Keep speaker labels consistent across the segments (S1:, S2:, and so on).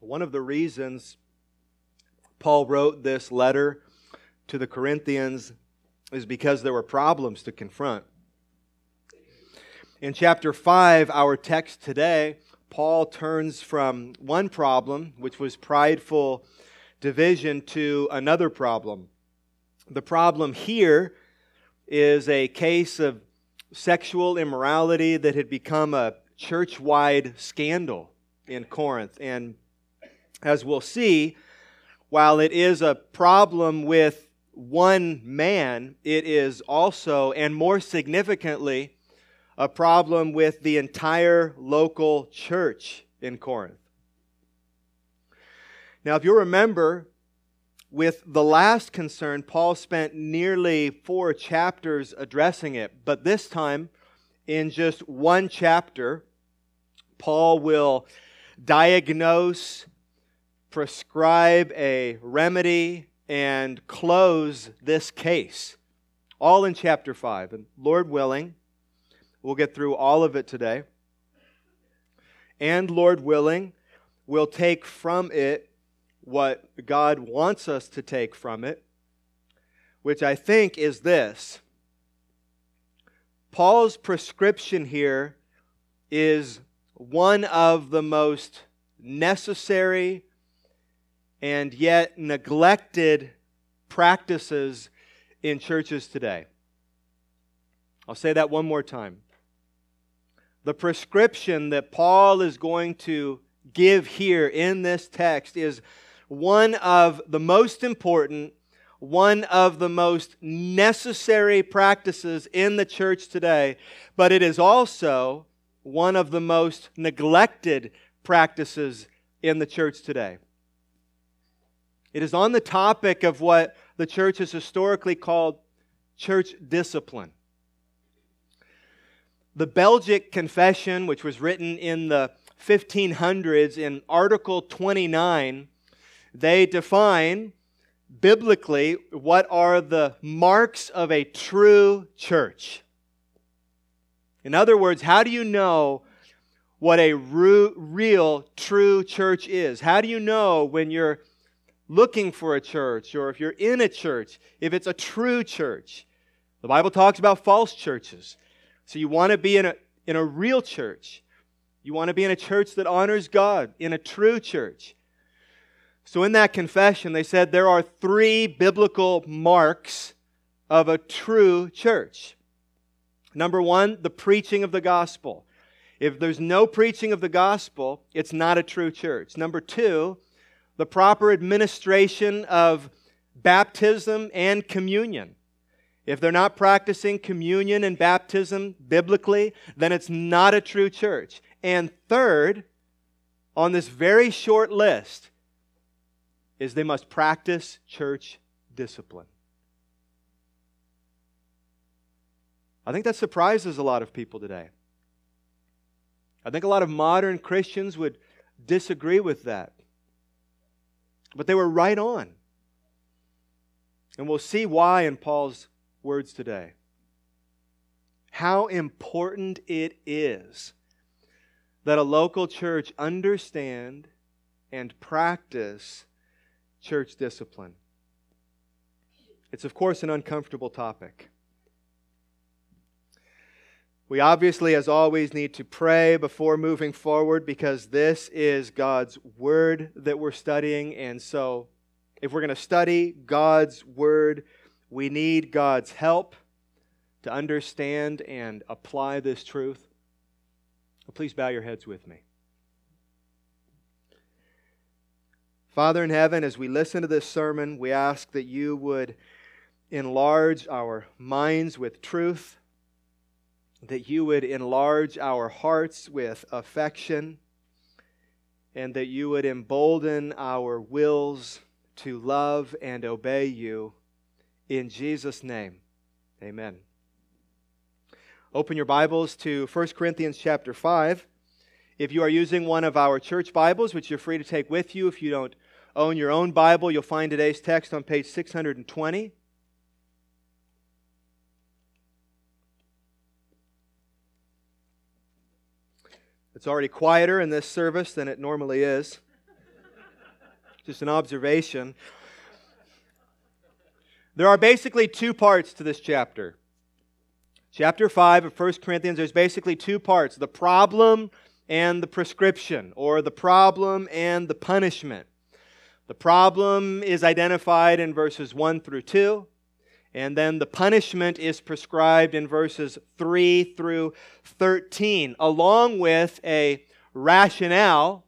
S1: One of the reasons Paul wrote this letter to the Corinthians is because there were problems to confront. In chapter 5, our text today, Paul turns from one problem, which was prideful division, to another problem. The problem here is a case of sexual immorality that had become a church wide scandal in Corinth. And as we'll see, while it is a problem with one man, it is also, and more significantly, a problem with the entire local church in Corinth. Now, if you remember, with the last concern, Paul spent nearly four chapters addressing it, but this time, in just one chapter, Paul will diagnose, prescribe a remedy, and close this case. All in chapter 5. And Lord willing, we'll get through all of it today. And Lord willing, we'll take from it what God wants us to take from it, which I think is this. Paul's prescription here is one of the most necessary and yet neglected practices in churches today. I'll say that one more time. The prescription that Paul is going to give here in this text is one of the most important, one of the most necessary practices in the church today, but it is also one of the most neglected practices in the church today. It is on the topic of what the church has historically called church discipline. The Belgic Confession, which was written in the 1500s, in Article 29, they define biblically what are the marks of a true church. In other words, how do you know what a real, true church is? How do you know when you're looking for a church or if you're in a church, if it's a true church? The Bible talks about false churches. So you want to be in a, in a real church. You want to be in a church that honors God, in a true church. So in that confession, they said there are three biblical marks of a true church. Number one, the preaching of the gospel. If there's no preaching of the gospel, it's not a true church. Number two, the proper administration of baptism and communion. If they're not practicing communion and baptism biblically, then it's not a true church. And third, on this very short list, is they must practice church discipline. I think that surprises a lot of people today. I think a lot of modern Christians would disagree with that. But they were right on. And we'll see why in Paul's words today. How important it is that a local church understand and practice church discipline. It's, of course, an uncomfortable topic. We obviously, as always, need to pray before moving forward because this is God's Word that we're studying. And so, if we're going to study God's Word, we need God's help to understand and apply this truth. Please bow your heads with me. Father in heaven, as we listen to this sermon, we ask that you would enlarge our minds with truth, that you would enlarge our hearts with affection, and that you would embolden our wills to love and obey you. In Jesus' name, amen. Open your Bibles to 1 Corinthians chapter 5. If you are using one of our church Bibles, which you're free to take with you, if you don't own your own Bible, you'll find today's text on page 620. It's already quieter in this service than it normally is. just an observation. There are basically two parts to this chapter. Chapter 5 of 1 Corinthians, there's basically two parts the problem and the prescription, or the problem and the punishment. The problem is identified in verses 1 through 2, and then the punishment is prescribed in verses 3 through 13, along with a rationale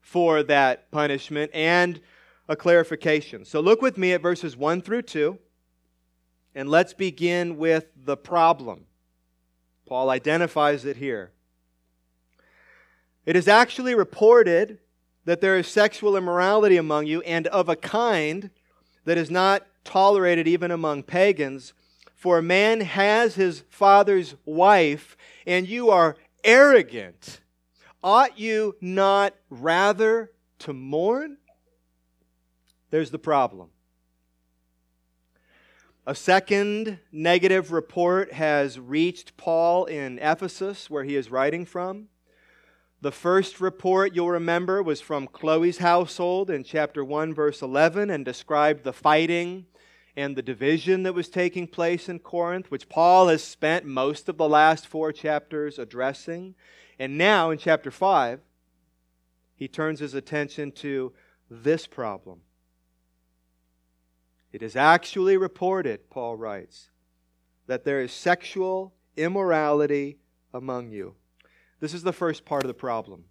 S1: for that punishment and a clarification. So look with me at verses 1 through 2, and let's begin with the problem. Paul identifies it here. It is actually reported that there is sexual immorality among you, and of a kind that is not tolerated even among pagans. For a man has his father's wife, and you are arrogant. Ought you not rather to mourn? There's the problem. A second negative report has reached Paul in Ephesus, where he is writing from. The first report, you'll remember, was from Chloe's household in chapter 1, verse 11, and described the fighting and the division that was taking place in Corinth, which Paul has spent most of the last four chapters addressing. And now in chapter 5, he turns his attention to this problem. It is actually reported, Paul writes, that there is sexual immorality among you. This is the first part of the problem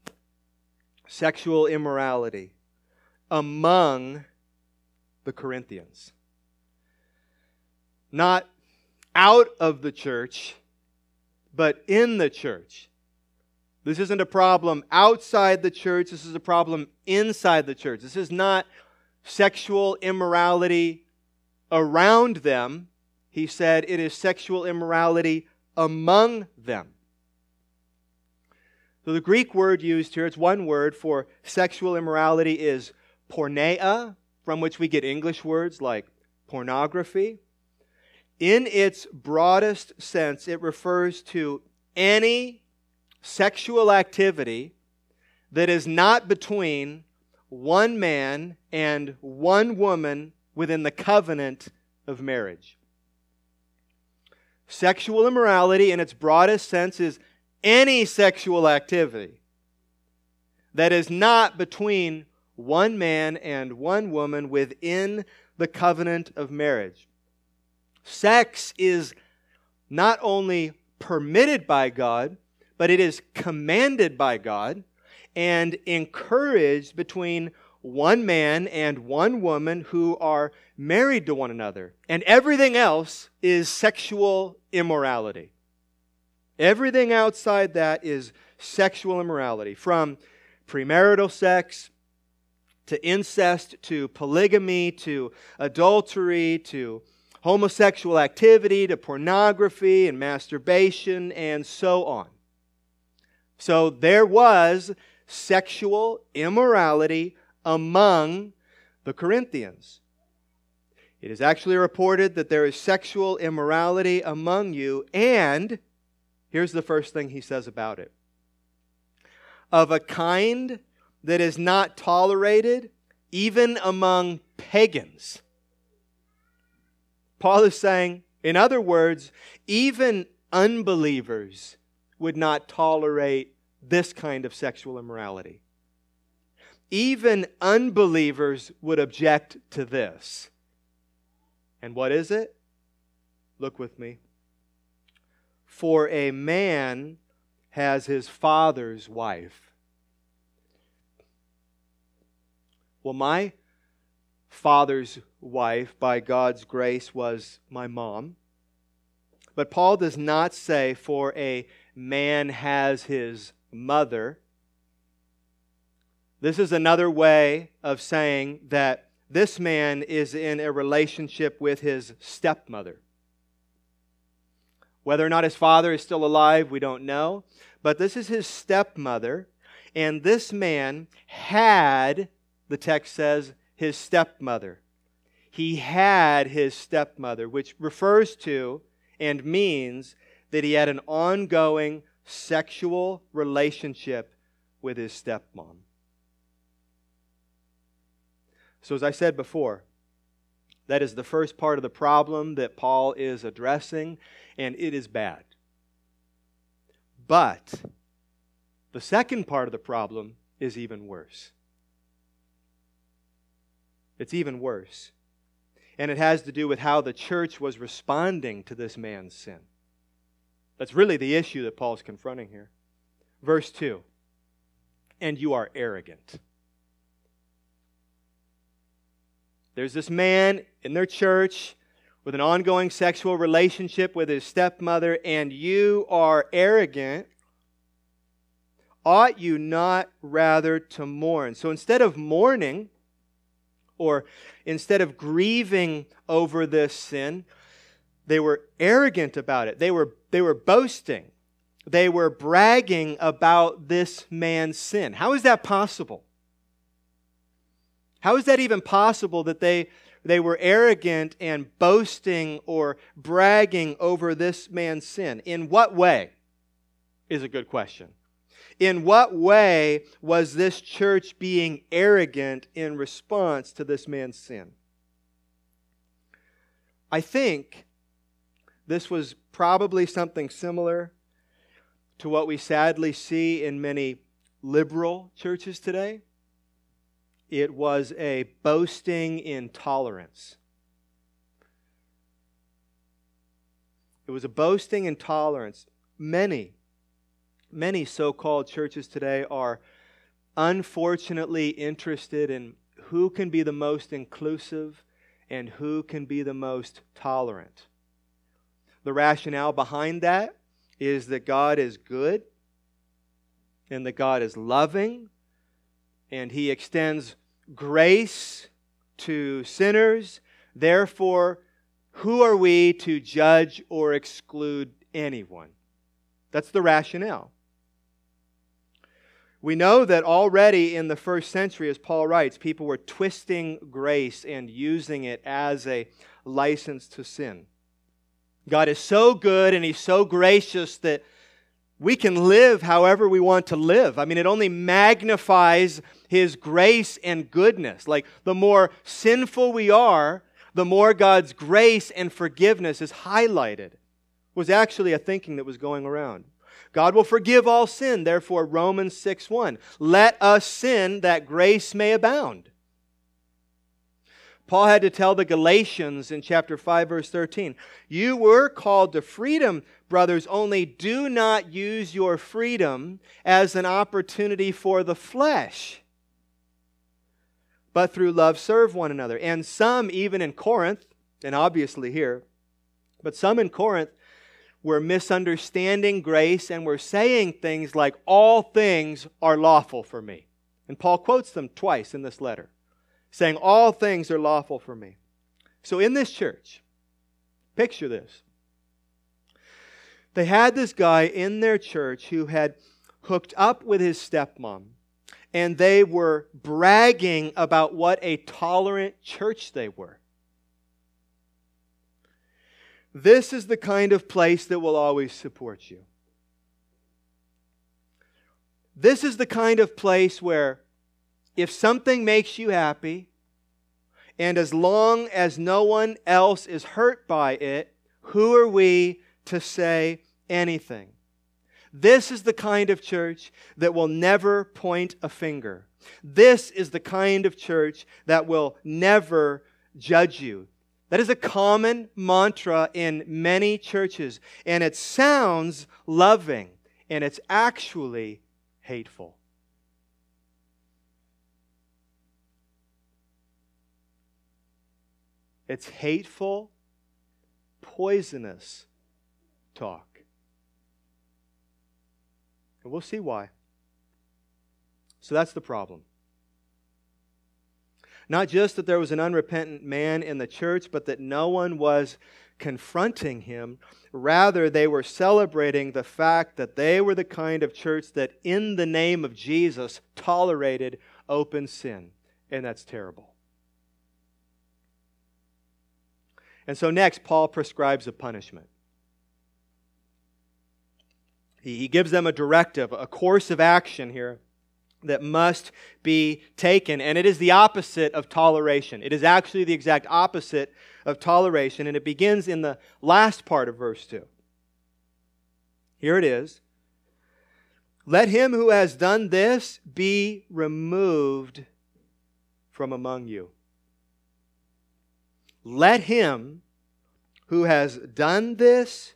S1: sexual immorality among the Corinthians. Not out of the church, but in the church. This isn't a problem outside the church, this is a problem inside the church. This is not sexual immorality around them. He said it is sexual immorality among them. So the Greek word used here, it's one word for sexual immorality, is porneia, from which we get English words like pornography. In its broadest sense, it refers to any sexual activity that is not between one man and one woman within the covenant of marriage. Sexual immorality, in its broadest sense, is any sexual activity that is not between one man and one woman within the covenant of marriage. Sex is not only permitted by God, but it is commanded by God and encouraged between one man and one woman who are married to one another. And everything else is sexual immorality. Everything outside that is sexual immorality, from premarital sex to incest to polygamy to adultery to homosexual activity to pornography and masturbation and so on. So there was sexual immorality among the Corinthians. It is actually reported that there is sexual immorality among you, and Here's the first thing he says about it of a kind that is not tolerated even among pagans. Paul is saying, in other words, even unbelievers would not tolerate this kind of sexual immorality. Even unbelievers would object to this. And what is it? Look with me. For a man has his father's wife. Well, my father's wife, by God's grace, was my mom. But Paul does not say, for a man has his mother. This is another way of saying that this man is in a relationship with his stepmother. Whether or not his father is still alive, we don't know. But this is his stepmother. And this man had, the text says, his stepmother. He had his stepmother, which refers to and means that he had an ongoing sexual relationship with his stepmom. So, as I said before, that is the first part of the problem that Paul is addressing, and it is bad. But the second part of the problem is even worse. It's even worse. And it has to do with how the church was responding to this man's sin. That's really the issue that Paul's confronting here. Verse 2 And you are arrogant. There's this man in their church with an ongoing sexual relationship with his stepmother, and you are arrogant. Ought you not rather to mourn? So instead of mourning, or instead of grieving over this sin, they were arrogant about it. They were, they were boasting. They were bragging about this man's sin. How is that possible? How is that even possible that they, they were arrogant and boasting or bragging over this man's sin? In what way? Is a good question. In what way was this church being arrogant in response to this man's sin? I think this was probably something similar to what we sadly see in many liberal churches today it was a boasting intolerance. It was a boasting intolerance. Many, many so called churches today are unfortunately interested in who can be the most inclusive and who can be the most tolerant. The rationale behind that is that God is good and that God is loving and he extends grace to sinners. Therefore, who are we to judge or exclude anyone? That's the rationale. We know that already in the first century, as Paul writes, people were twisting grace and using it as a license to sin. God is so good and He's so gracious that we can live however we want to live. I mean, it only magnifies His grace and goodness. Like, the more sinful we are, the more God's grace and forgiveness is highlighted. Was actually a thinking that was going around. God will forgive all sin, therefore, Romans 6 1. Let us sin that grace may abound. Paul had to tell the Galatians in chapter 5, verse 13, You were called to freedom, brothers, only do not use your freedom as an opportunity for the flesh, but through love serve one another. And some, even in Corinth, and obviously here, but some in Corinth were misunderstanding grace and we're saying things like, All things are lawful for me. And Paul quotes them twice in this letter saying, All things are lawful for me. So in this church, picture this. They had this guy in their church who had hooked up with his stepmom, and they were bragging about what a tolerant church they were. This is the kind of place that will always support you. This is the kind of place where if something makes you happy, and as long as no one else is hurt by it, who are we to say anything? This is the kind of church that will never point a finger. This is the kind of church that will never judge you. That is a common mantra in many churches, and it sounds loving, and it's actually hateful. It's hateful, poisonous talk. And we'll see why. So that's the problem. Not just that there was an unrepentant man in the church, but that no one was confronting him. Rather, they were celebrating the fact that they were the kind of church that, in the name of Jesus, tolerated open sin. And that's terrible. And so, next, Paul prescribes a punishment. He, gives them a directive, a course of action here that must be taken. And it is the opposite of toleration. It is actually the exact opposite of toleration. And it begins in the last part of verse 2. Here it is. Let him who has done this be removed from among you. Let him who has done this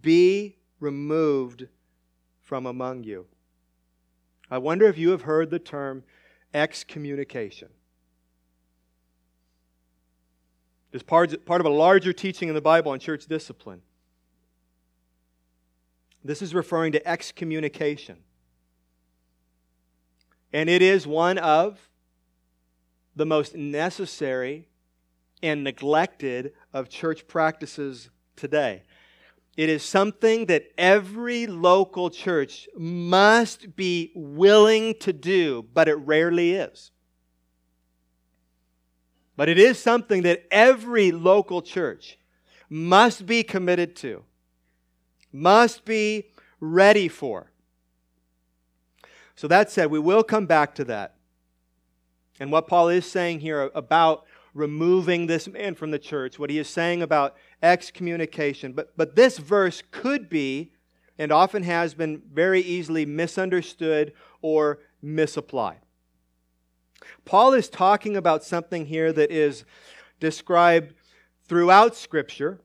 S1: be removed from among you. I wonder if you have heard the term excommunication. It's part, part of a larger teaching in the Bible on church discipline. This is referring to excommunication. And it is one of the most necessary and neglected of church practices today. It is something that every local church must be willing to do, but it rarely is. But it is something that every local church must be committed to, must be ready for. So, that said, we will come back to that. And what Paul is saying here about removing this man from the church, what he is saying about excommunication. But, but this verse could be, and often has been, very easily misunderstood or misapplied. Paul is talking about something here that is described throughout Scripture,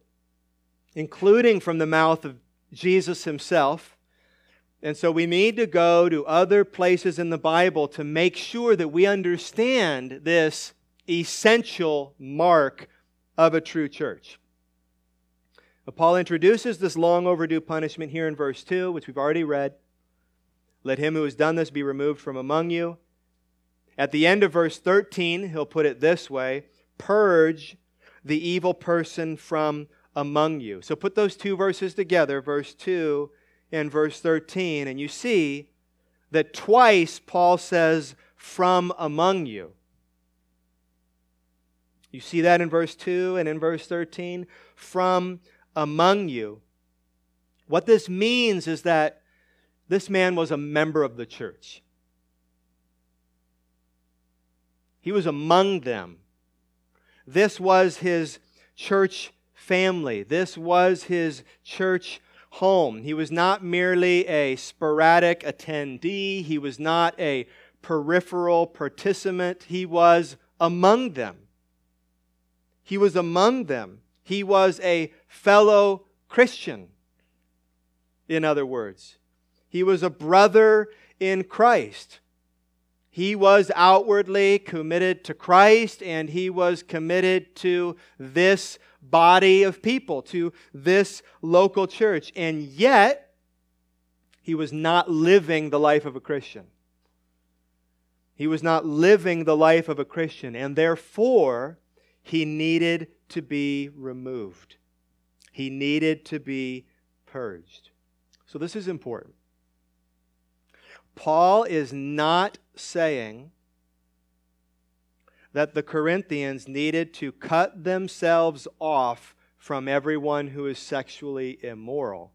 S1: including from the mouth of Jesus himself. And so we need to go to other places in the Bible to make sure that we understand this essential mark of a true church. But Paul introduces this long overdue punishment here in verse 2, which we've already read. Let him who has done this be removed from among you. At the end of verse 13, he'll put it this way Purge the evil person from among you. So put those two verses together, verse 2 and verse 13, and you see that twice Paul says, from among you. You see that in verse 2 and in verse 13? From among you. What this means is that this man was a member of the church. He was among them. This was his church family. This was his church home. He was not merely a sporadic attendee, he was not a peripheral participant. He was among them. He was among them. He was a fellow Christian, in other words. He was a brother in Christ. He was outwardly committed to Christ and he was committed to this body of people, to this local church. And yet, he was not living the life of a Christian. He was not living the life of a Christian. And therefore, he needed to be removed. He needed to be purged. So, this is important. Paul is not saying that the Corinthians needed to cut themselves off from everyone who is sexually immoral,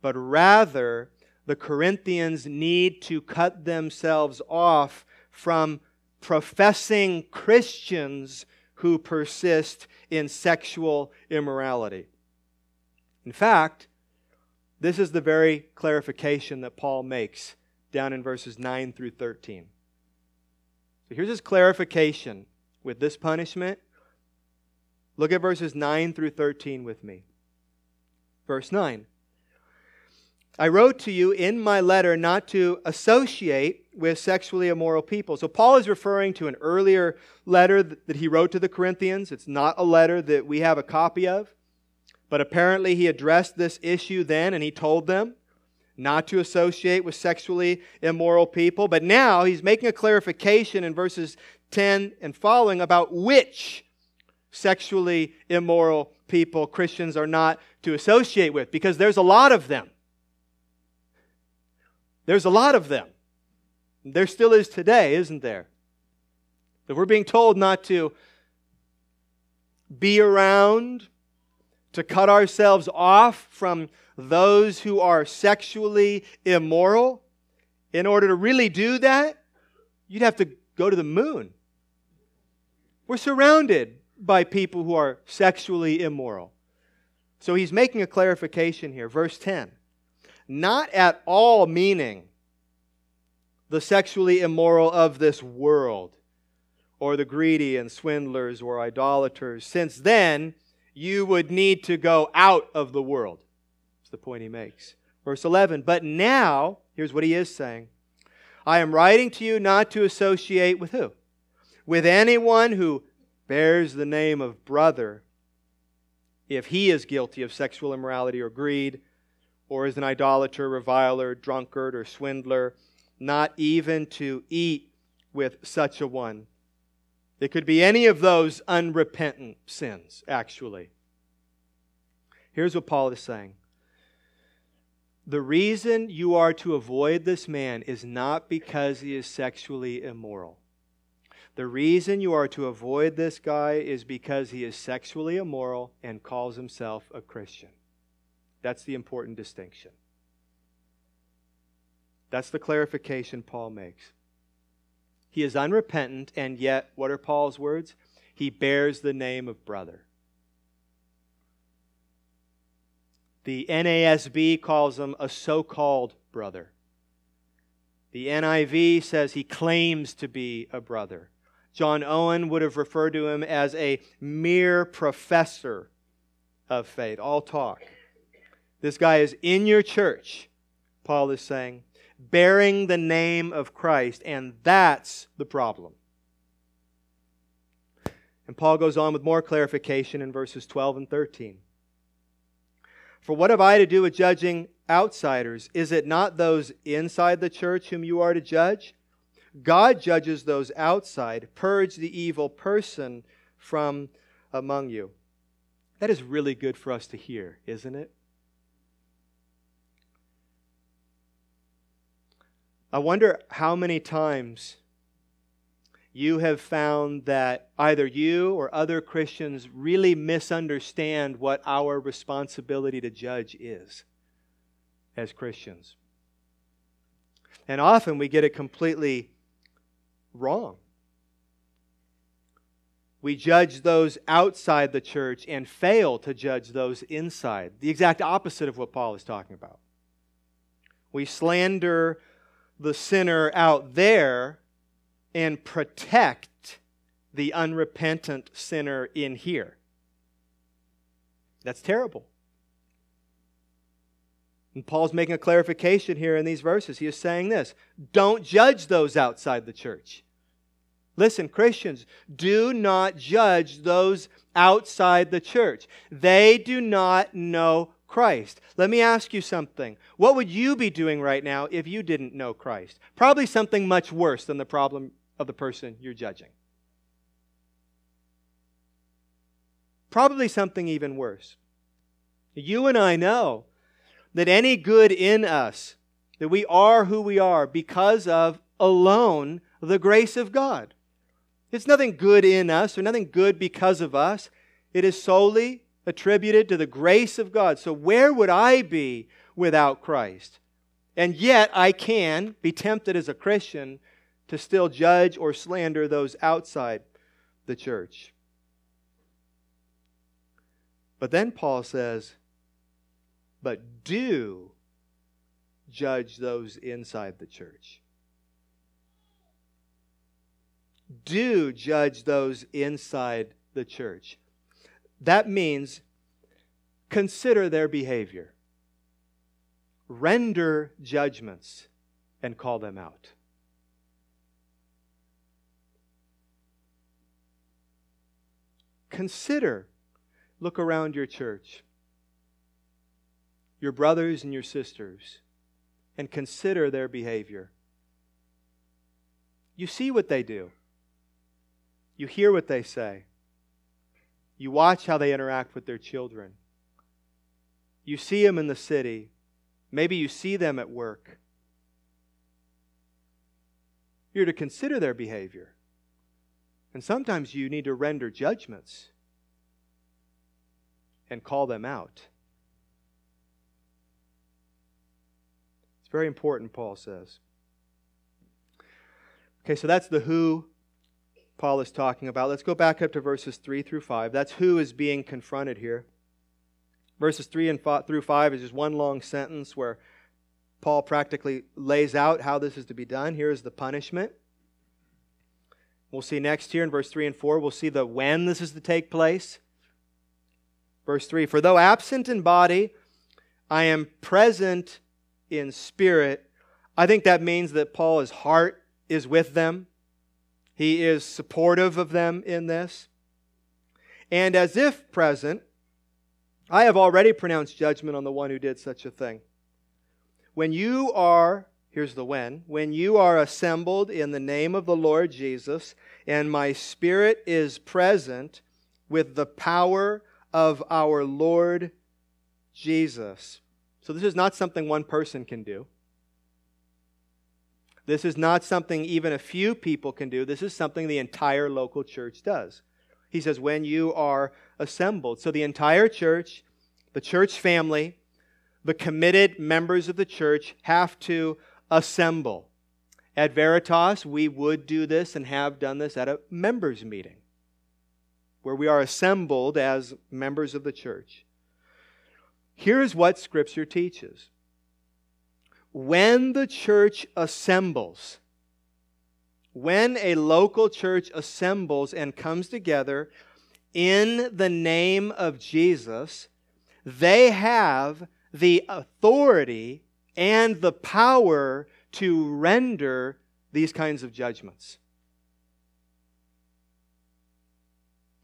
S1: but rather the Corinthians need to cut themselves off from professing Christians who persist in sexual immorality. In fact, this is the very clarification that Paul makes down in verses 9 through 13. So here's his clarification with this punishment. Look at verses 9 through 13 with me. Verse 9. I wrote to you in my letter not to associate with sexually immoral people. So, Paul is referring to an earlier letter that he wrote to the Corinthians. It's not a letter that we have a copy of, but apparently he addressed this issue then and he told them not to associate with sexually immoral people. But now he's making a clarification in verses 10 and following about which sexually immoral people Christians are not to associate with, because there's a lot of them. There's a lot of them. There still is today, isn't there? That we're being told not to be around, to cut ourselves off from those who are sexually immoral. In order to really do that, you'd have to go to the moon. We're surrounded by people who are sexually immoral. So he's making a clarification here. Verse 10 Not at all meaning the sexually immoral of this world, or the greedy and swindlers or idolaters, since then you would need to go out of the world. That's the point he makes. Verse 11 But now, here's what he is saying I am writing to you not to associate with who? With anyone who bears the name of brother if he is guilty of sexual immorality or greed, or is an idolater, reviler, drunkard, or swindler, not even to eat with such a one. It could be any of those unrepentant sins, actually. Here's what Paul is saying The reason you are to avoid this man is not because he is sexually immoral. The reason you are to avoid this guy is because he is sexually immoral and calls himself a Christian. That's the important distinction. That's the clarification Paul makes. He is unrepentant, and yet, what are Paul's words? He bears the name of brother. The NASB calls him a so called brother. The NIV says he claims to be a brother. John Owen would have referred to him as a mere professor of faith. All talk. This guy is in your church, Paul is saying, bearing the name of Christ, and that's the problem. And Paul goes on with more clarification in verses 12 and 13. For what have I to do with judging outsiders? Is it not those inside the church whom you are to judge? God judges those outside. Purge the evil person from among you. That is really good for us to hear, isn't it? I wonder how many times you have found that either you or other Christians really misunderstand what our responsibility to judge is as Christians. And often we get it completely wrong. We judge those outside the church and fail to judge those inside. The exact opposite of what Paul is talking about. We slander the sinner out there and protect the unrepentant sinner in here. That's terrible. And Paul's making a clarification here in these verses. He is saying this don't judge those outside the church. Listen, Christians, do not judge those outside the church. They do not know Christ. Let me ask you something. What would you be doing right now if you didn't know Christ? Probably something much worse than the problem of the person you're judging. Probably something even worse. You and I know that any good in us, that we are who we are because of alone the grace of God. It's nothing good in us or nothing good because of us. It is solely attributed to the grace of God. So, where would I be without Christ? And yet, I can be tempted as a Christian to still judge or slander those outside the church. But then Paul says, but do judge those inside the church. do judge those inside the church. That means consider their behavior, render judgments, and call them out. Consider, look around your church, your brothers and your sisters, and consider their behavior. You see what they do. You hear what they say. You watch how they interact with their children. You see them in the city. Maybe you see them at work. You're to consider their behavior. And sometimes you need to render judgments and call them out. It's very important, Paul says. Okay, so that's the who Paul is talking about. Let's go back up to verses 3 through 5. That's who is being confronted here. Verses 3 and 5 through 5 is just one long sentence where Paul practically lays out how this is to be done. Here's the punishment. We'll see next here in verse 3 and 4, we'll see the when this is to take place. Verse 3 For though absent in body, I am present in spirit. I think that means that Paul's heart is with them. He is supportive of them in this. And as if present, I have already pronounced judgment on the one who did such a thing. When you are, here's the when, when you are assembled in the name of the Lord Jesus, and my spirit is present with the power of our Lord Jesus. So this is not something one person can do. This is not something even a few people can do. This is something the entire local church does. He says, when you are assembled. So the entire church, the church family, the committed members of the church have to assemble. At Veritas, we would do this and have done this at a members' meeting where we are assembled as members of the church. Here's what Scripture teaches when the church assembles, when a local church assembles and comes together in the name of Jesus, they have the authority and the power to render these kinds of judgments.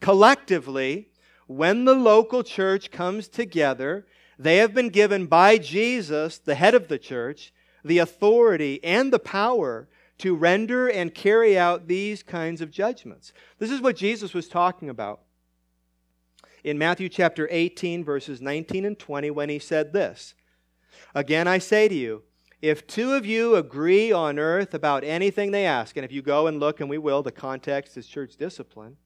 S1: Collectively, when the local church comes together, they have been given by Jesus, the head of the church, the authority and the power to render and carry out these kinds of judgments. This is what Jesus was talking about in Matthew chapter 18, verses 19 and 20, when he said this Again, I say to you, if two of you agree on earth about anything they ask, and if you go and look, and we will, the context is church discipline.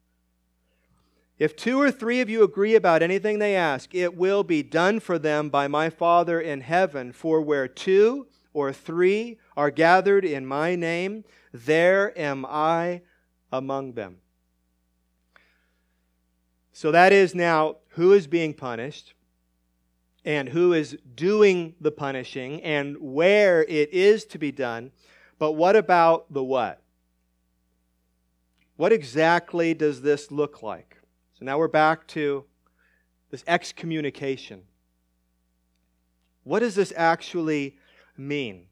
S1: If two or three of you agree about anything they ask, it will be done for them by my Father in heaven. For where two or three are gathered in my name, there am I among them. So that is now who is being punished and who is doing the punishing and where it is to be done. But what about the what? What exactly does this look like? So now we're back to this excommunication. What does this actually mean?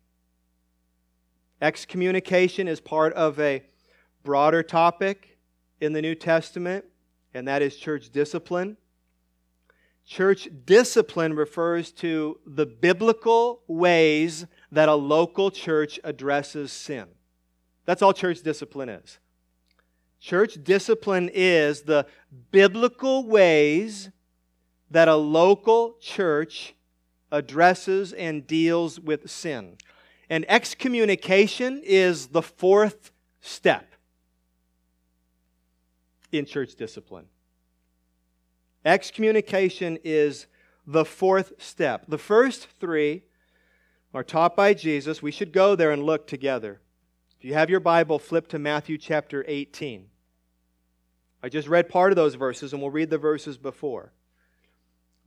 S1: Excommunication is part of a broader topic in the New Testament and that is church discipline. Church discipline refers to the biblical ways that a local church addresses sin. That's all church discipline is. Church discipline is the biblical ways that a local church addresses and deals with sin. And excommunication is the fourth step in church discipline. Excommunication is the fourth step. The first three are taught by Jesus. We should go there and look together. If you have your Bible, flip to Matthew chapter 18. I just read part of those verses, and we'll read the verses before.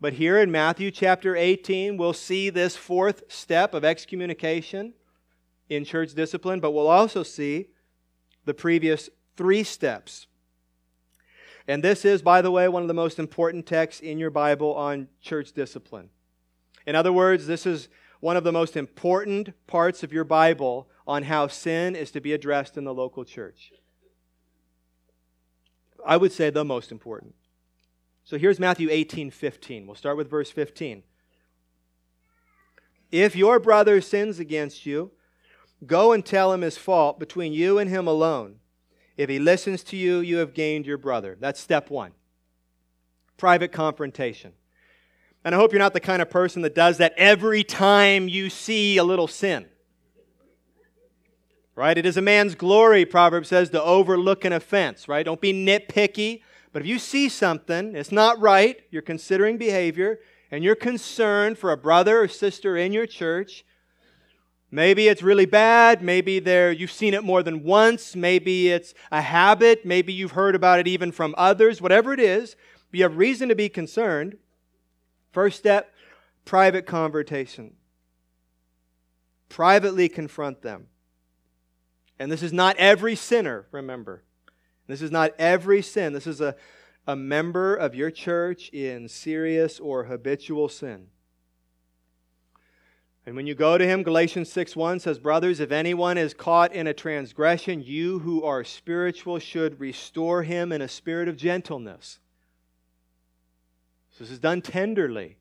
S1: But here in Matthew chapter 18, we'll see this fourth step of excommunication in church discipline, but we'll also see the previous three steps and this is, by the way, one of the most important texts in your Bible on church discipline. In other words, this is one of the most important parts of your Bible on how sin is to be addressed in the local church. I would say the most important. So here's Matthew 18 15. We'll start with verse 15. If your brother sins against you, go and tell him his fault between you and him alone. If he listens to you, you have gained your brother. That's step one private confrontation. And I hope you're not the kind of person that does that every time you see a little sin. Right? It is a man's glory, Proverbs says, to overlook an offense, right? Don't be nitpicky. But if you see something, it's not right, you're considering behavior, and you're concerned for a brother or sister in your church, Maybe it's really bad. Maybe there you've seen it more than once. Maybe it's a habit. Maybe you've heard about it even from others. Whatever it is, you have reason to be concerned. First step, private conversation. Privately confront them. And this is not every sinner, remember. This is not every sin. This is a, a member of your church in serious or habitual sin. And when you go to him, Galatians 6 1 says, Brothers, if anyone is caught in a transgression, you who are spiritual should restore him in a spirit of gentleness. So this is done tenderly.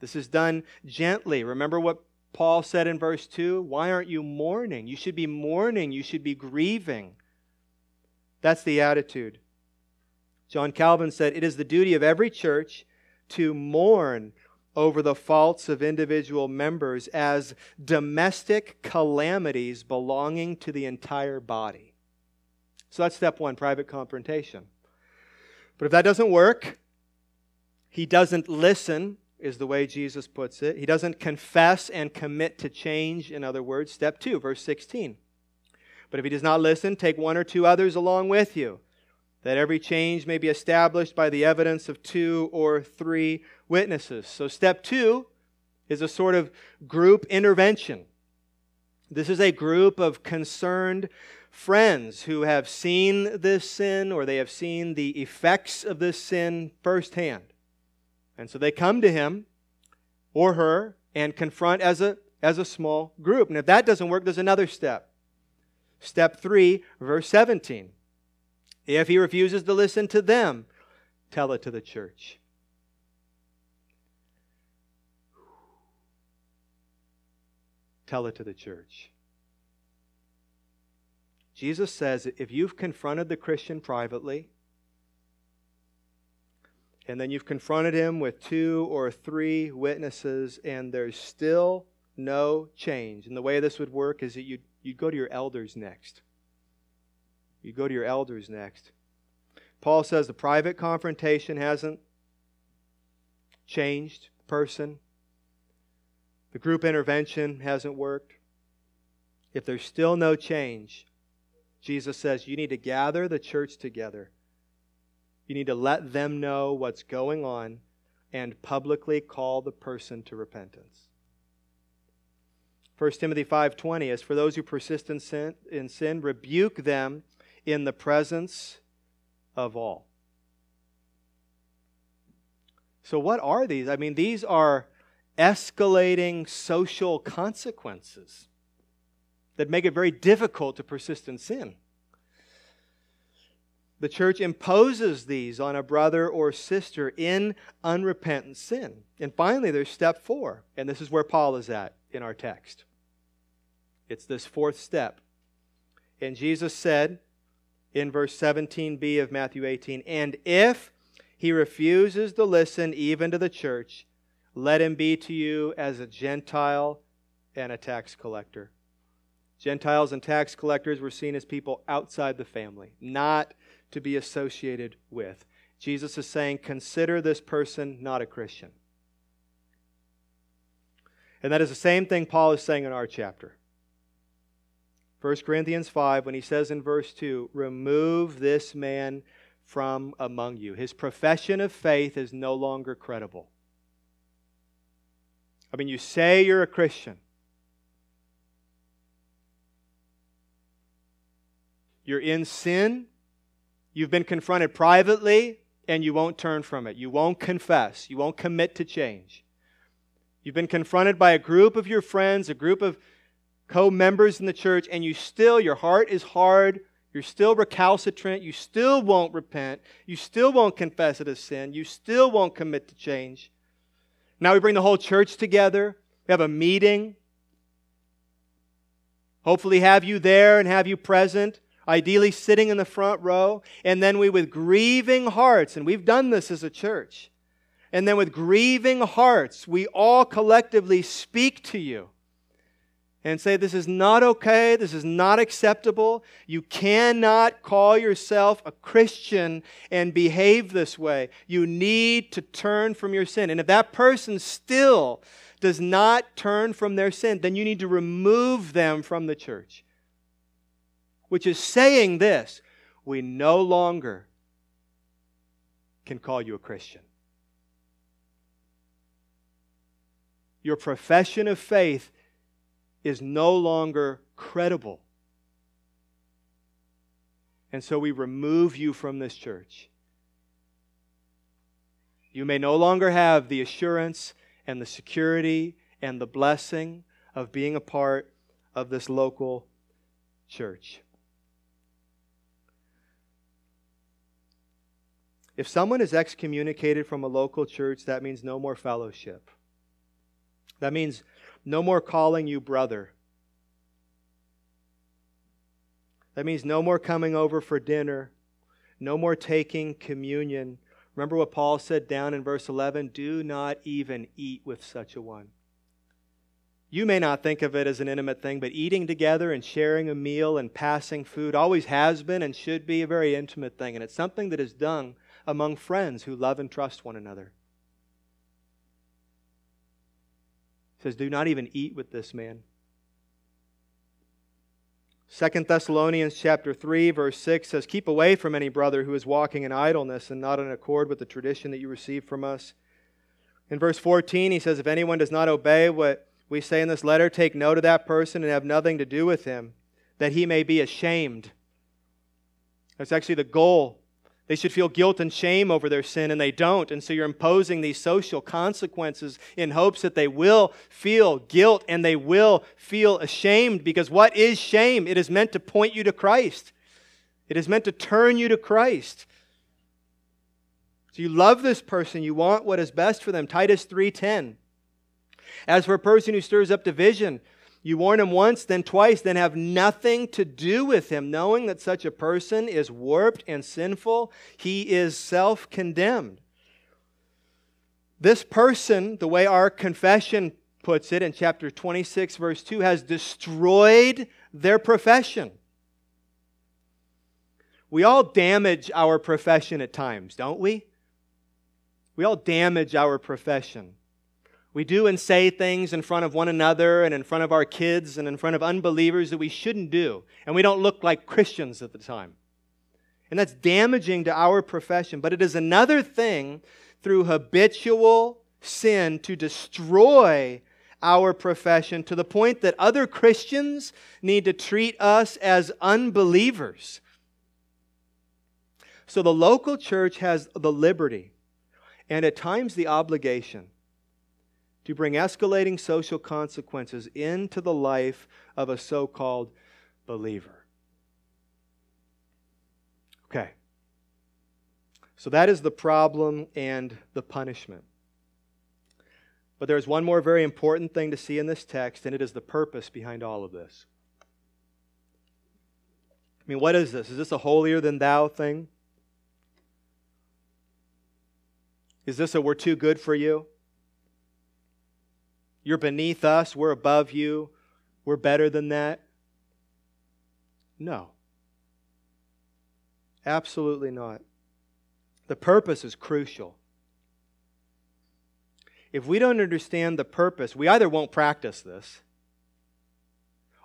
S1: This is done gently. Remember what Paul said in verse 2? Why aren't you mourning? You should be mourning. You should be grieving. That's the attitude. John Calvin said, It is the duty of every church to mourn over the faults of individual members as domestic calamities belonging to the entire body. So that's step one private confrontation. But if that doesn't work, he doesn't listen, is the way Jesus puts it. He doesn't confess and commit to change, in other words. Step two, verse 16. But if he does not listen, take one or two others along with you that every change may be established by the evidence of two or three witnesses. So, step two is a sort of group intervention. This is a group of concerned friends who have seen this sin or they have seen the effects of this sin firsthand. And so they come to him or her and confront as a, as a small group. And if that doesn't work, there's another step. Step 3, verse 17. If he refuses to listen to them, tell it to the church. Tell it to the church. Jesus says if you've confronted the Christian privately, and then you've confronted him with two or three witnesses, and there's still no change. And the way this would work is that you'd, you'd go to your elders next. You go to your elders next. Paul says the private confrontation hasn't changed the person. The group intervention hasn't worked. If there's still no change, Jesus says you need to gather the church together. You need to let them know what's going on and publicly call the person to repentance. 1 Timothy 5:20 as for those who persist in sin, in sin rebuke them in the presence of all. So, what are these? I mean, these are escalating social consequences that make it very difficult to persist in sin. The church imposes these on a brother or sister in unrepentant sin. And finally, there's step four, and this is where Paul is at in our text. It's this fourth step. And Jesus said, in verse 17b of Matthew 18. And if he refuses to listen even to the church, let him be to you as a Gentile and a tax collector. Gentiles and tax collectors were seen as people outside the family, not to be associated with. Jesus is saying, consider this person not a Christian. And that is the same thing Paul is saying in our chapter. 1 Corinthians 5, when he says in verse 2, remove this man from among you. His profession of faith is no longer credible. I mean, you say you're a Christian. You're in sin. You've been confronted privately, and you won't turn from it. You won't confess. You won't commit to change. You've been confronted by a group of your friends, a group of co members in the church, and you still, your heart is hard, you're still recalcitrant, you still won't repent, you still won't confess it as sin, you still won't commit to change. Now we bring the whole church together, we have a meeting. Hopefully, have you there and have you present, ideally sitting in the front row. And then we, with grieving hearts, and we've done this as a church, and then with grieving hearts, we all collectively speak to you and say, This is not okay. This is not acceptable. You cannot call yourself a Christian and behave this way. You need to turn from your sin. And if that person still does not turn from their sin, then you need to remove them from the church. Which is saying this we no longer can call you a Christian. Your profession of faith is no longer credible. And so we remove you from this church. You may no longer have the assurance and the security and the blessing of being a part of this local church. If someone is excommunicated from a local church, that means no more fellowship. That means no more calling you brother. That means no more coming over for dinner, no more taking communion. Remember what Paul said down in verse 11? Do not even eat with such a one. You may not think of it as an intimate thing, but eating together and sharing a meal and passing food always has been and should be a very intimate thing. And it's something that is done among friends who love and trust one another. He says, Do not even eat with this man. Second Thessalonians chapter 3 verse 6 says keep away from any brother who is walking in idleness and not in accord with the tradition that you received from us. In verse 14 he says if anyone does not obey what we say in this letter take note of that person and have nothing to do with him that he may be ashamed. That's actually the goal they should feel guilt and shame over their sin, and they don't. And so you're imposing these social consequences in hopes that they will feel guilt and they will feel ashamed. Because what is shame? It is meant to point you to Christ, it is meant to turn you to Christ. So you love this person, you want what is best for them. Titus 3:10. As for a person who stirs up division, you warn him once, then twice, then have nothing to do with him, knowing that such a person is warped and sinful. He is self condemned. This person, the way our confession puts it in chapter 26, verse 2, has destroyed their profession. We all damage our profession at times, don't we? We all damage our profession. We do and say things in front of one another and in front of our kids and in front of unbelievers that we shouldn't do. And we don't look like Christians at the time. And that's damaging to our profession. But it is another thing through habitual sin to destroy our profession to the point that other Christians need to treat us as unbelievers. So the local church has the liberty and at times the obligation to bring escalating social consequences into the life of a so called believer. Okay. So that is the problem and the punishment. But there's one more very important thing to see in this text, and it is the purpose behind all of this. I mean, what is this? Is this a holier than thou thing? Is this a we're too good for you? You're beneath us, we're above you, we're better than that. No. Absolutely not. The purpose is crucial. If we don't understand the purpose, we either won't practice this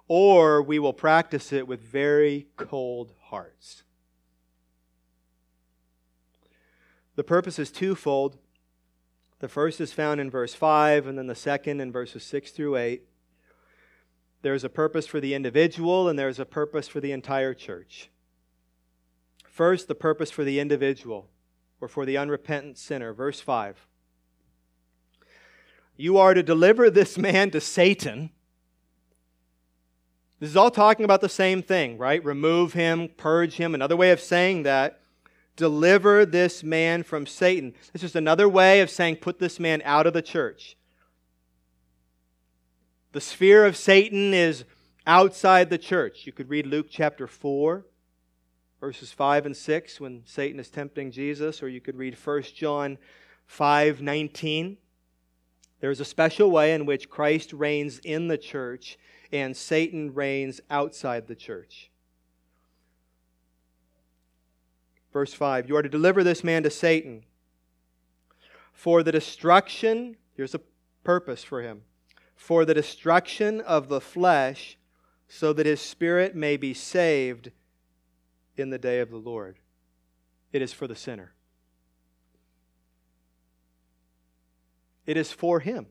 S1: or we will practice it with very cold hearts. The purpose is twofold. The first is found in verse 5, and then the second in verses 6 through 8. There's a purpose for the individual, and there's a purpose for the entire church. First, the purpose for the individual, or for the unrepentant sinner. Verse 5. You are to deliver this man to Satan. This is all talking about the same thing, right? Remove him, purge him. Another way of saying that Deliver this man from Satan. It's just another way of saying put this man out of the church. The sphere of Satan is outside the church. You could read Luke chapter 4, verses 5 and 6 when Satan is tempting Jesus, or you could read 1 John 5 19. There's a special way in which Christ reigns in the church and Satan reigns outside the church. Verse 5 You are to deliver this man to Satan for the destruction, here's a purpose for him for the destruction of the flesh, so that his spirit may be saved in the day of the Lord. It is for the sinner. It is for him.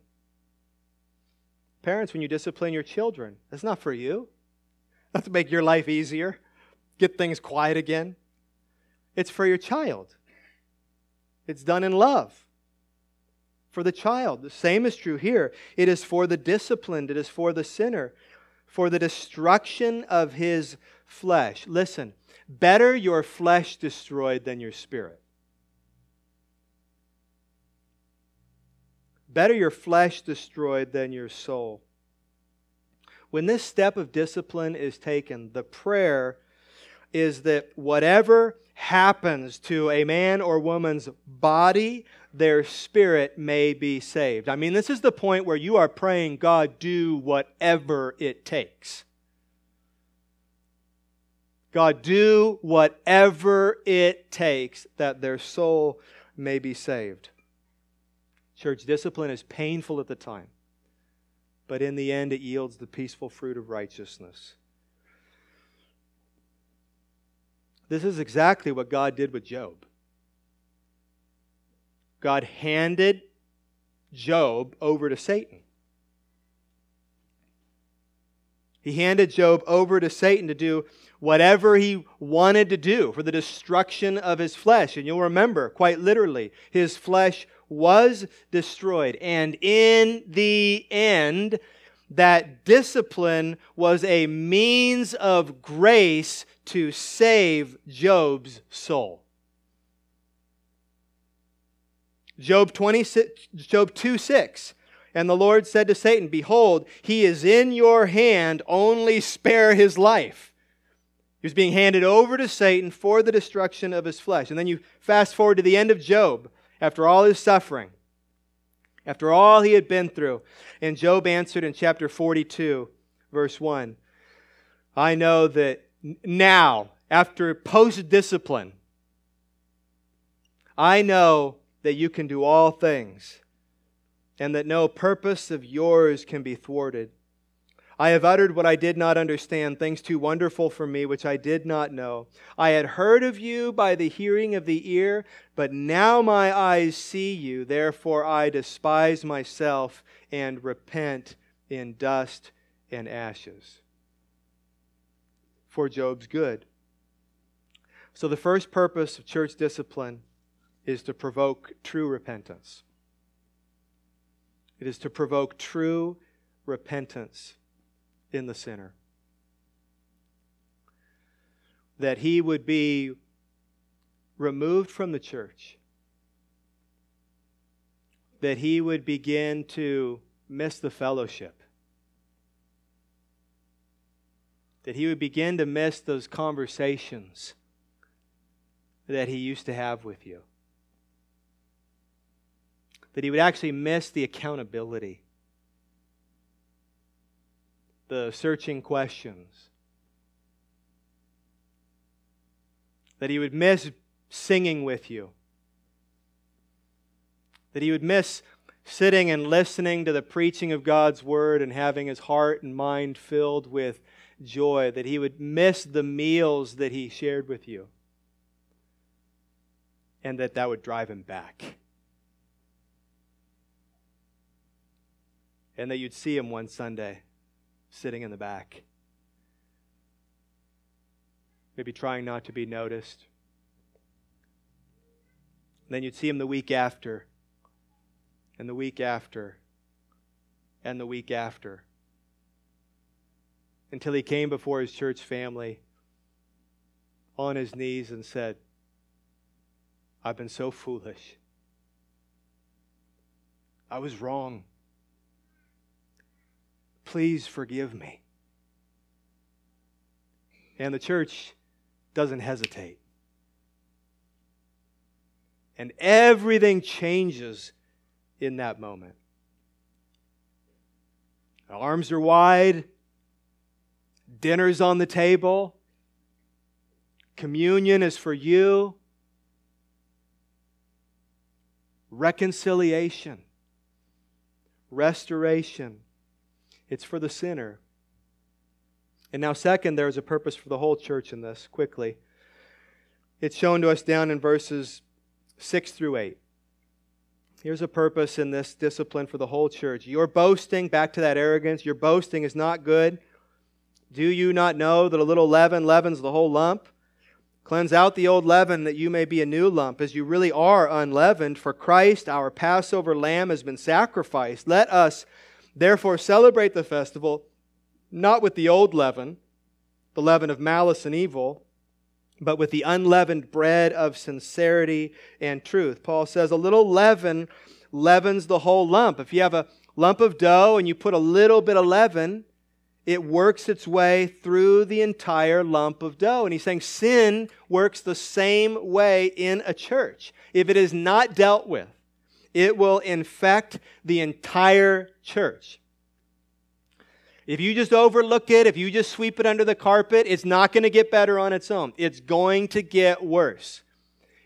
S1: Parents, when you discipline your children, that's not for you. That's to make your life easier, get things quiet again. It's for your child. It's done in love for the child. The same is true here. It is for the disciplined, it is for the sinner, for the destruction of his flesh. Listen, better your flesh destroyed than your spirit. Better your flesh destroyed than your soul. When this step of discipline is taken, the prayer is that whatever happens to a man or woman's body, their spirit may be saved. I mean, this is the point where you are praying, God, do whatever it takes. God, do whatever it takes that their soul may be saved. Church discipline is painful at the time, but in the end, it yields the peaceful fruit of righteousness. This is exactly what God did with Job. God handed Job over to Satan. He handed Job over to Satan to do whatever he wanted to do for the destruction of his flesh. And you'll remember, quite literally, his flesh was destroyed. And in the end, that discipline was a means of grace to save Job's soul. Job 26, Job 2 6. And the Lord said to Satan, Behold, he is in your hand, only spare his life. He was being handed over to Satan for the destruction of his flesh. And then you fast forward to the end of Job, after all his suffering, after all he had been through. And Job answered in chapter 42, verse 1 I know that now, after post discipline, I know that you can do all things and that no purpose of yours can be thwarted. I have uttered what I did not understand, things too wonderful for me, which I did not know. I had heard of you by the hearing of the ear, but now my eyes see you. Therefore I despise myself and repent in dust and ashes. For Job's good. So, the first purpose of church discipline is to provoke true repentance. It is to provoke true repentance in the sinner. That he would be removed from the church. That he would begin to miss the fellowship. That he would begin to miss those conversations that he used to have with you that he would actually miss the accountability, the searching questions, that he would miss singing with you, that he would miss sitting and listening to the preaching of God's word and having his heart and mind filled with joy, that he would miss the meals that he shared with you, and that that would drive him back. and that you'd see him one Sunday sitting in the back. Maybe trying not to be noticed. And then you'd see him the week after, and the week after, and the week after. Until he came before his church family on his knees and said, I've been so foolish. I was wrong. Please forgive me. And the church doesn't hesitate. And everything changes in that moment. arms are wide, dinner's on the table, communion is for you, reconciliation restoration. It's for the sinner. And now, second, there is a purpose for the whole church in this, quickly. It's shown to us down in verses 6 through 8. Here's a purpose in this discipline for the whole church. Your boasting, back to that arrogance, your boasting is not good. Do you not know that a little leaven leavens the whole lump? Cleanse out the old leaven that you may be a new lump, as you really are unleavened. For Christ, our Passover lamb, has been sacrificed. Let us therefore celebrate the festival not with the old leaven, the leaven of malice and evil, but with the unleavened bread of sincerity and truth. Paul says a little leaven leavens the whole lump. If you have a lump of dough and you put a little bit of leaven, it works its way through the entire lump of dough. And he's saying sin works the same way in a church. If it is not dealt with, it will infect the entire church. If you just overlook it, if you just sweep it under the carpet, it's not going to get better on its own. It's going to get worse.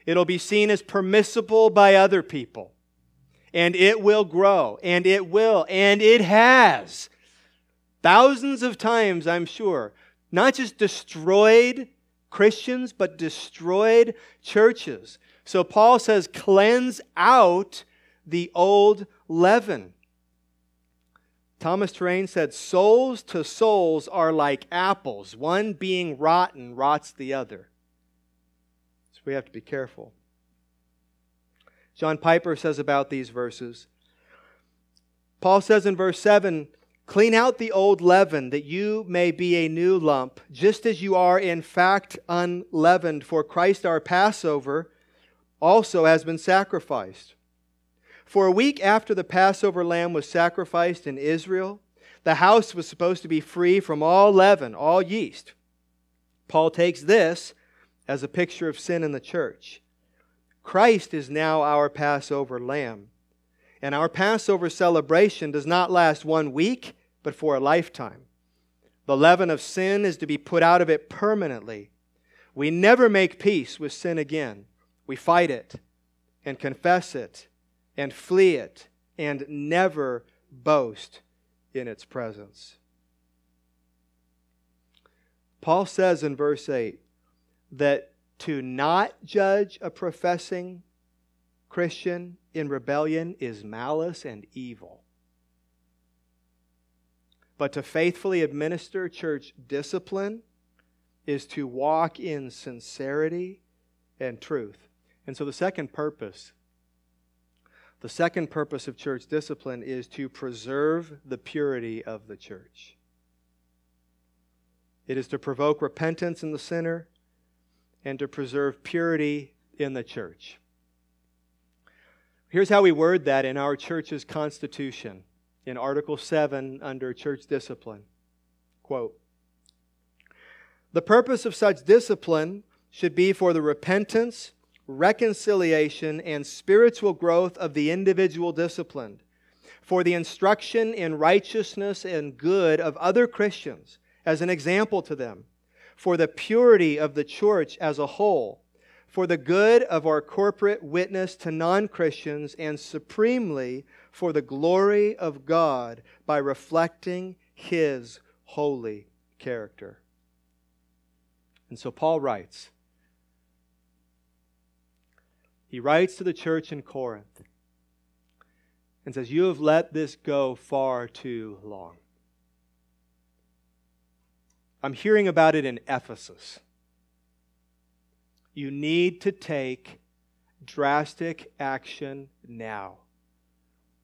S1: It'll be seen as permissible by other people. And it will grow. And it will. And it has. Thousands of times, I'm sure. Not just destroyed Christians, but destroyed churches. So Paul says, cleanse out the old leaven. Thomas Terrain said, Souls to souls are like apples. One being rotten rots the other. So we have to be careful. John Piper says about these verses Paul says in verse 7 Clean out the old leaven, that you may be a new lump, just as you are in fact unleavened. For Christ our Passover also has been sacrificed. For a week after the Passover lamb was sacrificed in Israel, the house was supposed to be free from all leaven, all yeast. Paul takes this as a picture of sin in the church. Christ is now our Passover lamb. And our Passover celebration does not last one week, but for a lifetime. The leaven of sin is to be put out of it permanently. We never make peace with sin again. We fight it and confess it and flee it and never boast in its presence. Paul says in verse 8 that to not judge a professing Christian in rebellion is malice and evil. But to faithfully administer church discipline is to walk in sincerity and truth. And so the second purpose the second purpose of church discipline is to preserve the purity of the church. It is to provoke repentance in the sinner and to preserve purity in the church. Here's how we word that in our church's constitution in Article 7 under church discipline. Quote The purpose of such discipline should be for the repentance reconciliation, and spiritual growth of the individual disciplined, for the instruction in righteousness and good of other Christians as an example to them, for the purity of the church as a whole, for the good of our corporate witness to non Christians, and supremely for the glory of God by reflecting His holy character. And so Paul writes, he writes to the church in Corinth and says, You have let this go far too long. I'm hearing about it in Ephesus. You need to take drastic action now,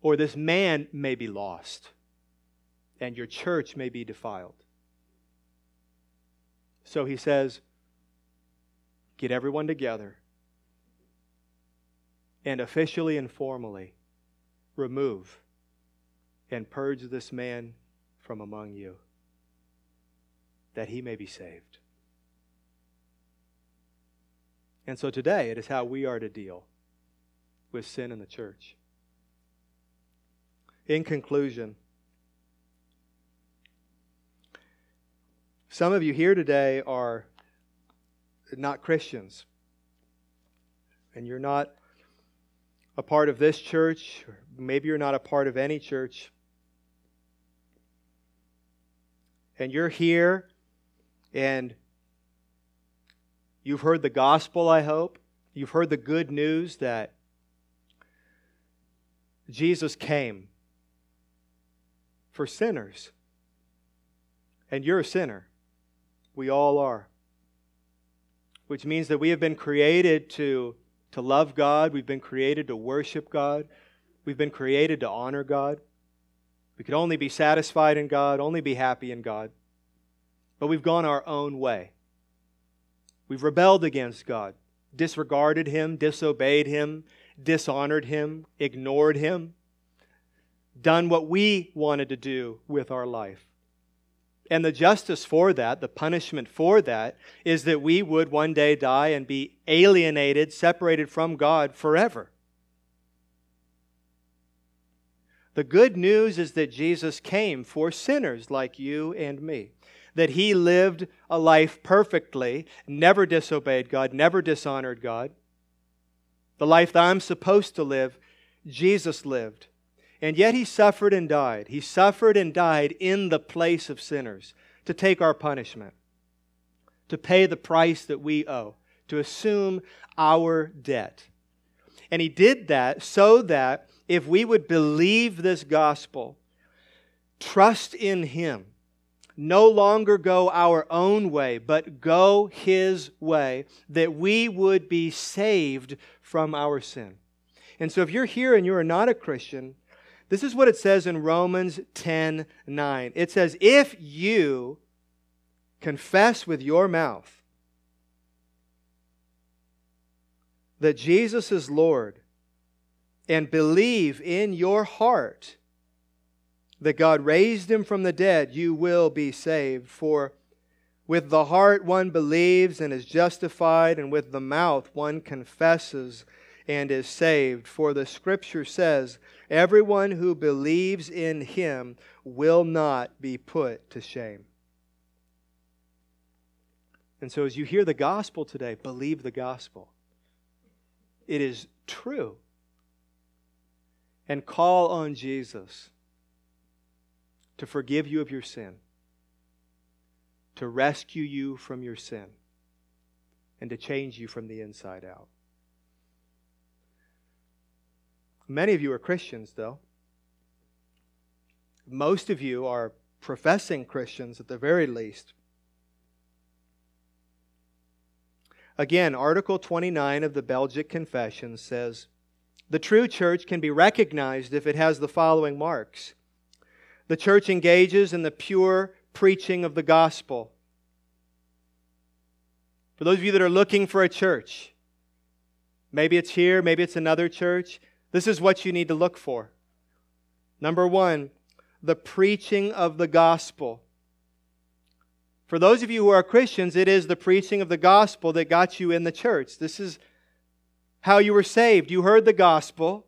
S1: or this man may be lost and your church may be defiled. So he says, Get everyone together and officially and formally remove and purge this man from among you, that he may be saved. And so today, it is how we are to deal with sin in the church. In conclusion, some of you here today are not Christians, and you're not a part of this church, maybe you're not a part of any church, and you're here and you've heard the gospel, I hope. You've heard the good news that Jesus came for sinners. And you're a sinner. We all are. Which means that we have been created to to love God, we've been created to worship God, we've been created to honor God. We could only be satisfied in God, only be happy in God. But we've gone our own way. We've rebelled against God, disregarded Him, disobeyed Him, dishonored Him, ignored Him, done what we wanted to do with our life. And the justice for that, the punishment for that, is that we would one day die and be alienated, separated from God forever. The good news is that Jesus came for sinners like you and me. That he lived a life perfectly, never disobeyed God, never dishonored God. The life that I'm supposed to live, Jesus lived. And yet he suffered and died. He suffered and died in the place of sinners to take our punishment, to pay the price that we owe, to assume our debt. And he did that so that if we would believe this gospel, trust in Him, no longer go our own way, but go His way, that we would be saved from our sin. And so if you're here and you are not a Christian, this is what it says in Romans 10 9. It says, If you confess with your mouth that Jesus is Lord, and believe in your heart that God raised him from the dead, you will be saved. For with the heart one believes and is justified, and with the mouth one confesses and is saved. For the scripture says, Everyone who believes in him will not be put to shame. And so, as you hear the gospel today, believe the gospel. It is true and call on Jesus to forgive you of your sin, to rescue you from your sin, and to change you from the inside out. Many of you are Christians, though. Most of you are professing Christians at the very least. Again, Article 29 of the Belgic Confession says the true church can be recognized if it has the following marks the church engages in the pure preaching of the gospel. For those of you that are looking for a church, maybe it's here, maybe it's another church, this is what you need to look for. Number one, the preaching of the gospel. For those of you who are Christians, it is the preaching of the gospel that got you in the church. This is how you were saved. You heard the gospel,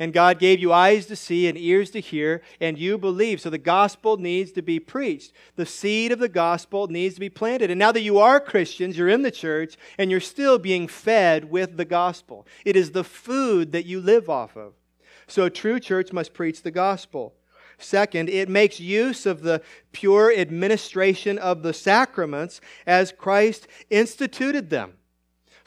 S1: and God gave you eyes to see and ears to hear, and you believe. So the gospel needs to be preached. The seed of the gospel needs to be planted. And now that you are Christians, you're in the church, and you're still being fed with the gospel. It is the food that you live off of. So a true church must preach the gospel. Second, it makes use of the pure administration of the sacraments as Christ instituted them.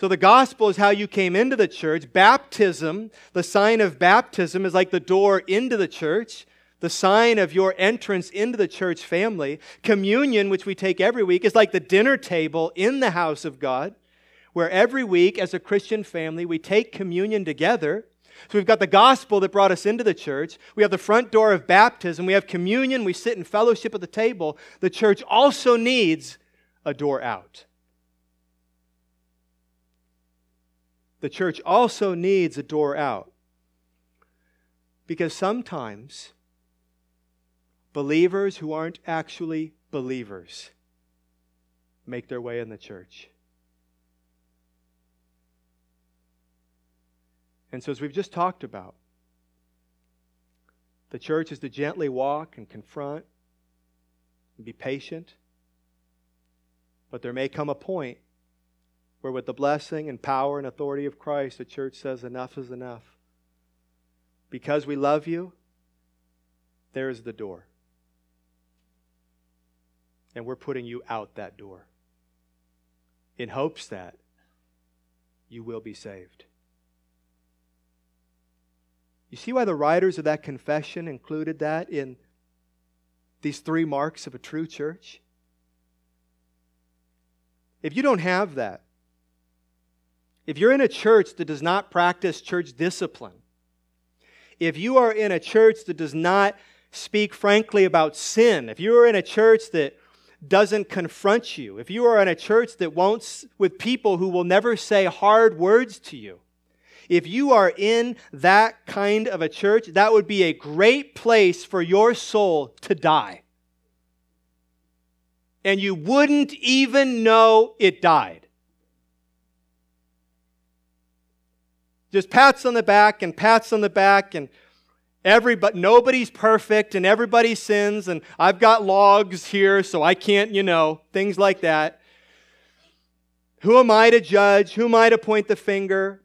S1: So the gospel is how you came into the church. Baptism, the sign of baptism, is like the door into the church, the sign of your entrance into the church family. Communion, which we take every week, is like the dinner table in the house of God, where every week, as a Christian family, we take communion together. So we've got the gospel that brought us into the church. We have the front door of baptism. We have communion. We sit in fellowship at the table. The church also needs a door out. The church also needs a door out. Because sometimes believers who aren't actually believers make their way in the church. And so, as we've just talked about, the church is to gently walk and confront and be patient. But there may come a point where with the blessing and power and authority of Christ, the church says, enough is enough. Because we love you, there is the door. And we're putting you out that door in hopes that you will be saved. You see why the writers of that confession included that in these three marks of a true church? If you don't have that, if you're in a church that does not practice church discipline, if you are in a church that does not speak frankly about sin, if you are in a church that doesn't confront you, if you are in a church that won't, with people who will never say hard words to you, if you are in that kind of a church, that would be a great place for your soul to die. And you wouldn't even know it died. Just pats on the back and pats on the back and Everybody, nobody's perfect and everybody sins, and I've got logs here, so I can't, you know, things like that. Who am I to judge? Who am I to point the finger?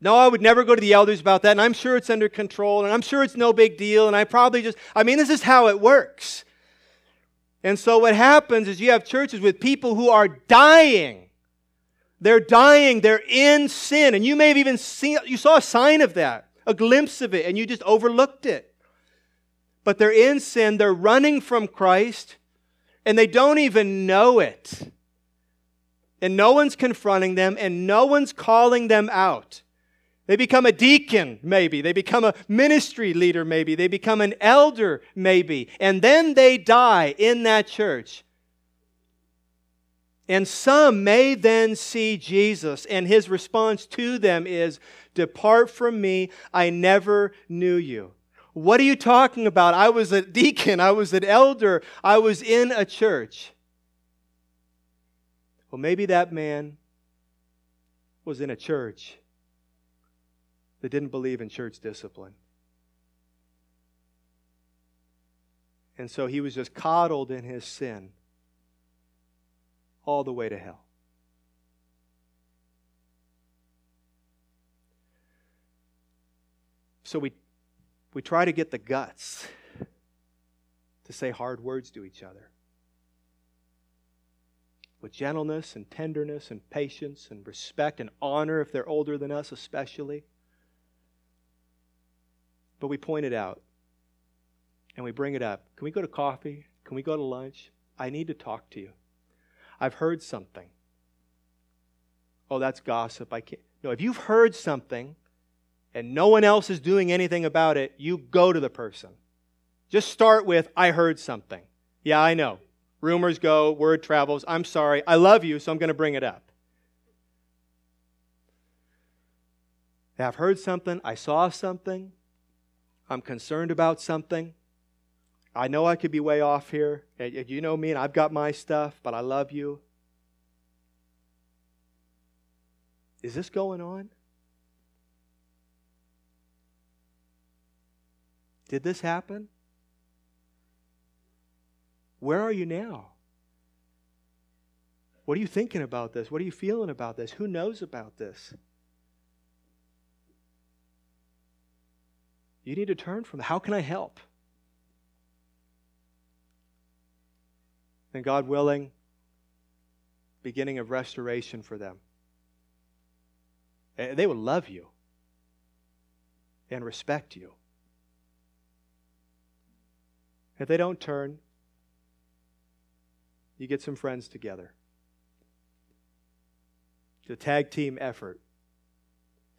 S1: No, I would never go to the elders about that, and I'm sure it's under control, and I'm sure it's no big deal, and I probably just, I mean, this is how it works. And so what happens is you have churches with people who are dying. They're dying, they're in sin, and you may have even seen, you saw a sign of that a glimpse of it and you just overlooked it. But they're in sin, they're running from Christ, and they don't even know it. And no one's confronting them, and no one's calling them out. They become a deacon, maybe. They become a ministry leader, maybe. They become an elder, maybe. And then they die in that church. And some may then see Jesus, and his response to them is Depart from me, I never knew you. What are you talking about? I was a deacon, I was an elder, I was in a church. Well, maybe that man was in a church that didn't believe in church discipline. And so he was just coddled in his sin all the way to hell. So we, we try to get the guts to say hard words to each other with gentleness and tenderness and patience and respect and honor if they're older than us, especially. But we point it out and we bring it up. Can we go to coffee? Can we go to lunch? I need to talk to you. I've heard something. Oh, that's gossip. I can't. No, if you've heard something and no one else is doing anything about it, you go to the person. Just start with, I heard something. Yeah, I know. Rumors go, word travels. I'm sorry. I love you, so I'm going to bring it up. I've heard something. I saw something. I'm concerned about something. I know I could be way off here. You know me, and I've got my stuff, but I love you. Is this going on? Did this happen? Where are you now? What are you thinking about this? What are you feeling about this? Who knows about this? You need to turn from how can I help? And God willing, beginning of restoration for them. Eh, they will love you and respect you. If they don't turn, you get some friends together. The tag team effort,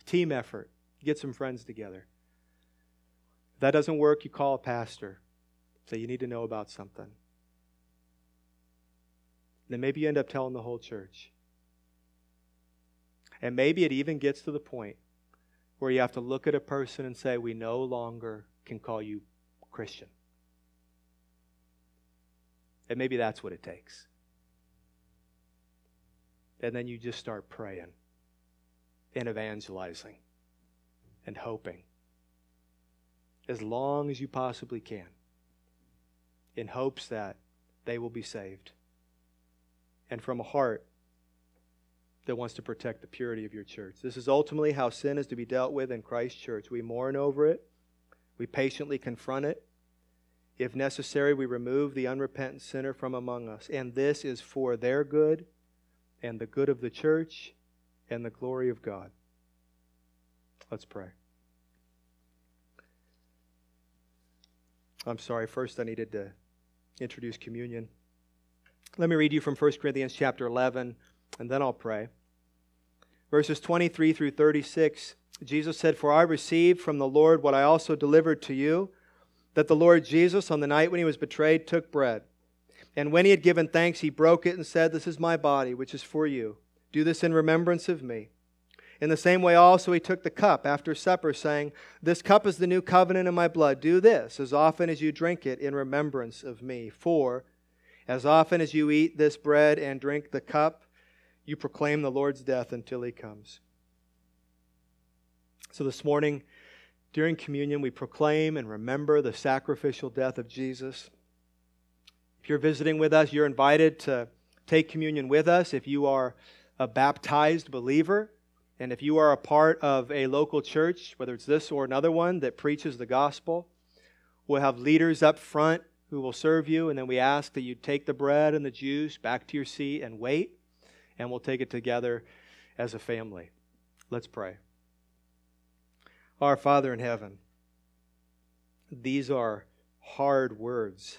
S1: team effort. Get some friends together. If that doesn't work, you call a pastor. Say, you need to know about something. Then maybe you end up telling the whole church. And maybe it even gets to the point where you have to look at a person and say, We no longer can call you Christian. And maybe that's what it takes. And then you just start praying and evangelizing and hoping as long as you possibly can in hopes that they will be saved. And from a heart that wants to protect the purity of your church. This is ultimately how sin is to be dealt with in Christ's church. We mourn over it, we patiently confront it, If necessary, we remove the unrepentant sinner from among us. And this is for their good and the good of the church and the glory of God. Let's pray. I'm sorry, first I needed to introduce communion. Let me read you from 1 Corinthians chapter 11, and then I'll pray. Verses 23 through 36, Jesus said, For I received from the Lord what I also delivered to you, that the Lord Jesus, on the night when he was betrayed, took bread. And when he had given thanks, he broke it and said, This is my body, which is for you. Do this in remembrance of me. In the same way, also, he took the cup after supper, saying, This cup is the new covenant in my blood. Do this as often as you drink it in remembrance of me. For as often as you eat this bread and drink the cup, you proclaim the Lord's death until he comes. So this morning, during communion, we proclaim and remember the sacrificial death of Jesus. If you're visiting with us, you're invited to take communion with us. If you are a baptized believer, and if you are a part of a local church, whether it's this or another one that preaches the gospel, we'll have leaders up front who will serve you, and then we ask that you take the bread and the juice back to your seat and wait, and we'll take it together as a family. Let's pray. Our Father in heaven, these are hard words.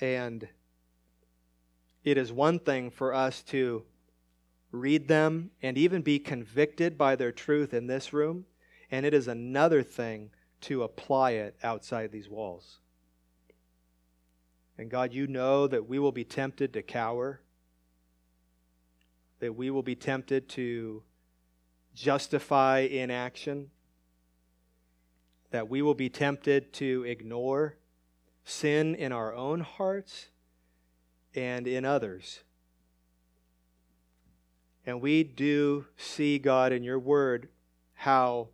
S1: And it is one thing for us to read them, and even be convicted by their truth in this room. And it is another thing to apply it outside these walls. And God, you know that we will be tempted to cower, that we will be tempted to justify inaction, that we will be tempted to ignore sin in our own hearts and in others. And we do see, God, in your word, how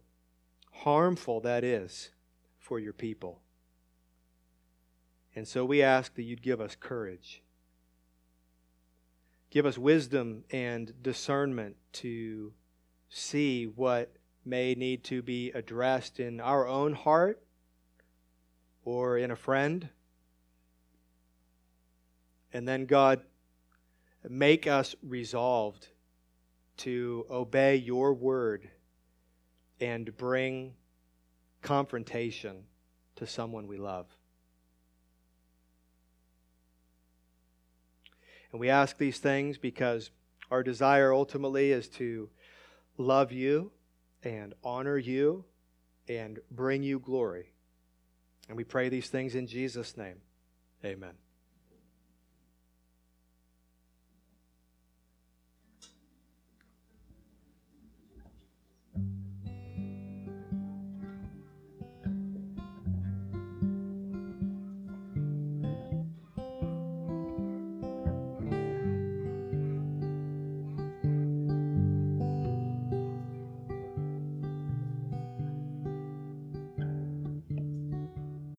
S1: harmful that is for your people. And so we ask that you'd give us courage. Give us wisdom and discernment to see what may need to be addressed in our own heart or in a friend. And then, God, make us resolved to obey your word and bring confrontation to someone we love. And we ask these things because our desire ultimately is to love you and honor you and bring you glory. And we pray these things in Jesus' name. Amen.